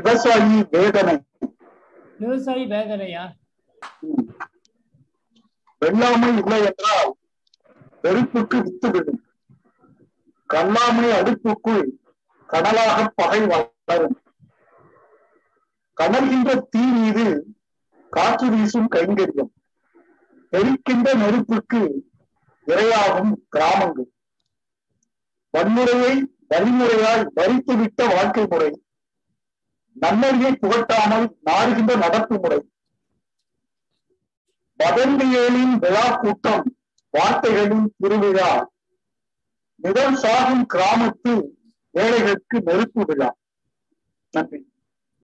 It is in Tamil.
விவசாயி வேதனை. விவசாயி வேதனையா. வெள்ளாமை இல்லை என்றால் வெறுப்புக்கு வித்து விடும் கல்லாமை அடுப்புக்குள் கடலாக பகை வளரும். கனல்கின்ற தீ மீது காற்று வீசும் கைங்கரியம். எரிக்கின்ற நெருப்புக்கு இரையாகும் கிராமங்கள். வன்முறையை வழிமுறையால் வரித்துவிட்ட வாழ்க்கை முறை. நன்னறியை புகட்டாமல் நாடுகின்ற நடப்பு முறை. வதந்தியலின் விழா கூட்டம் வார்த்தைகளின் திருவிழா. நிதம் சாகும் கிராமத்தில் ஏழைகளுக்கு நெருப்பு விழா. நன்றி.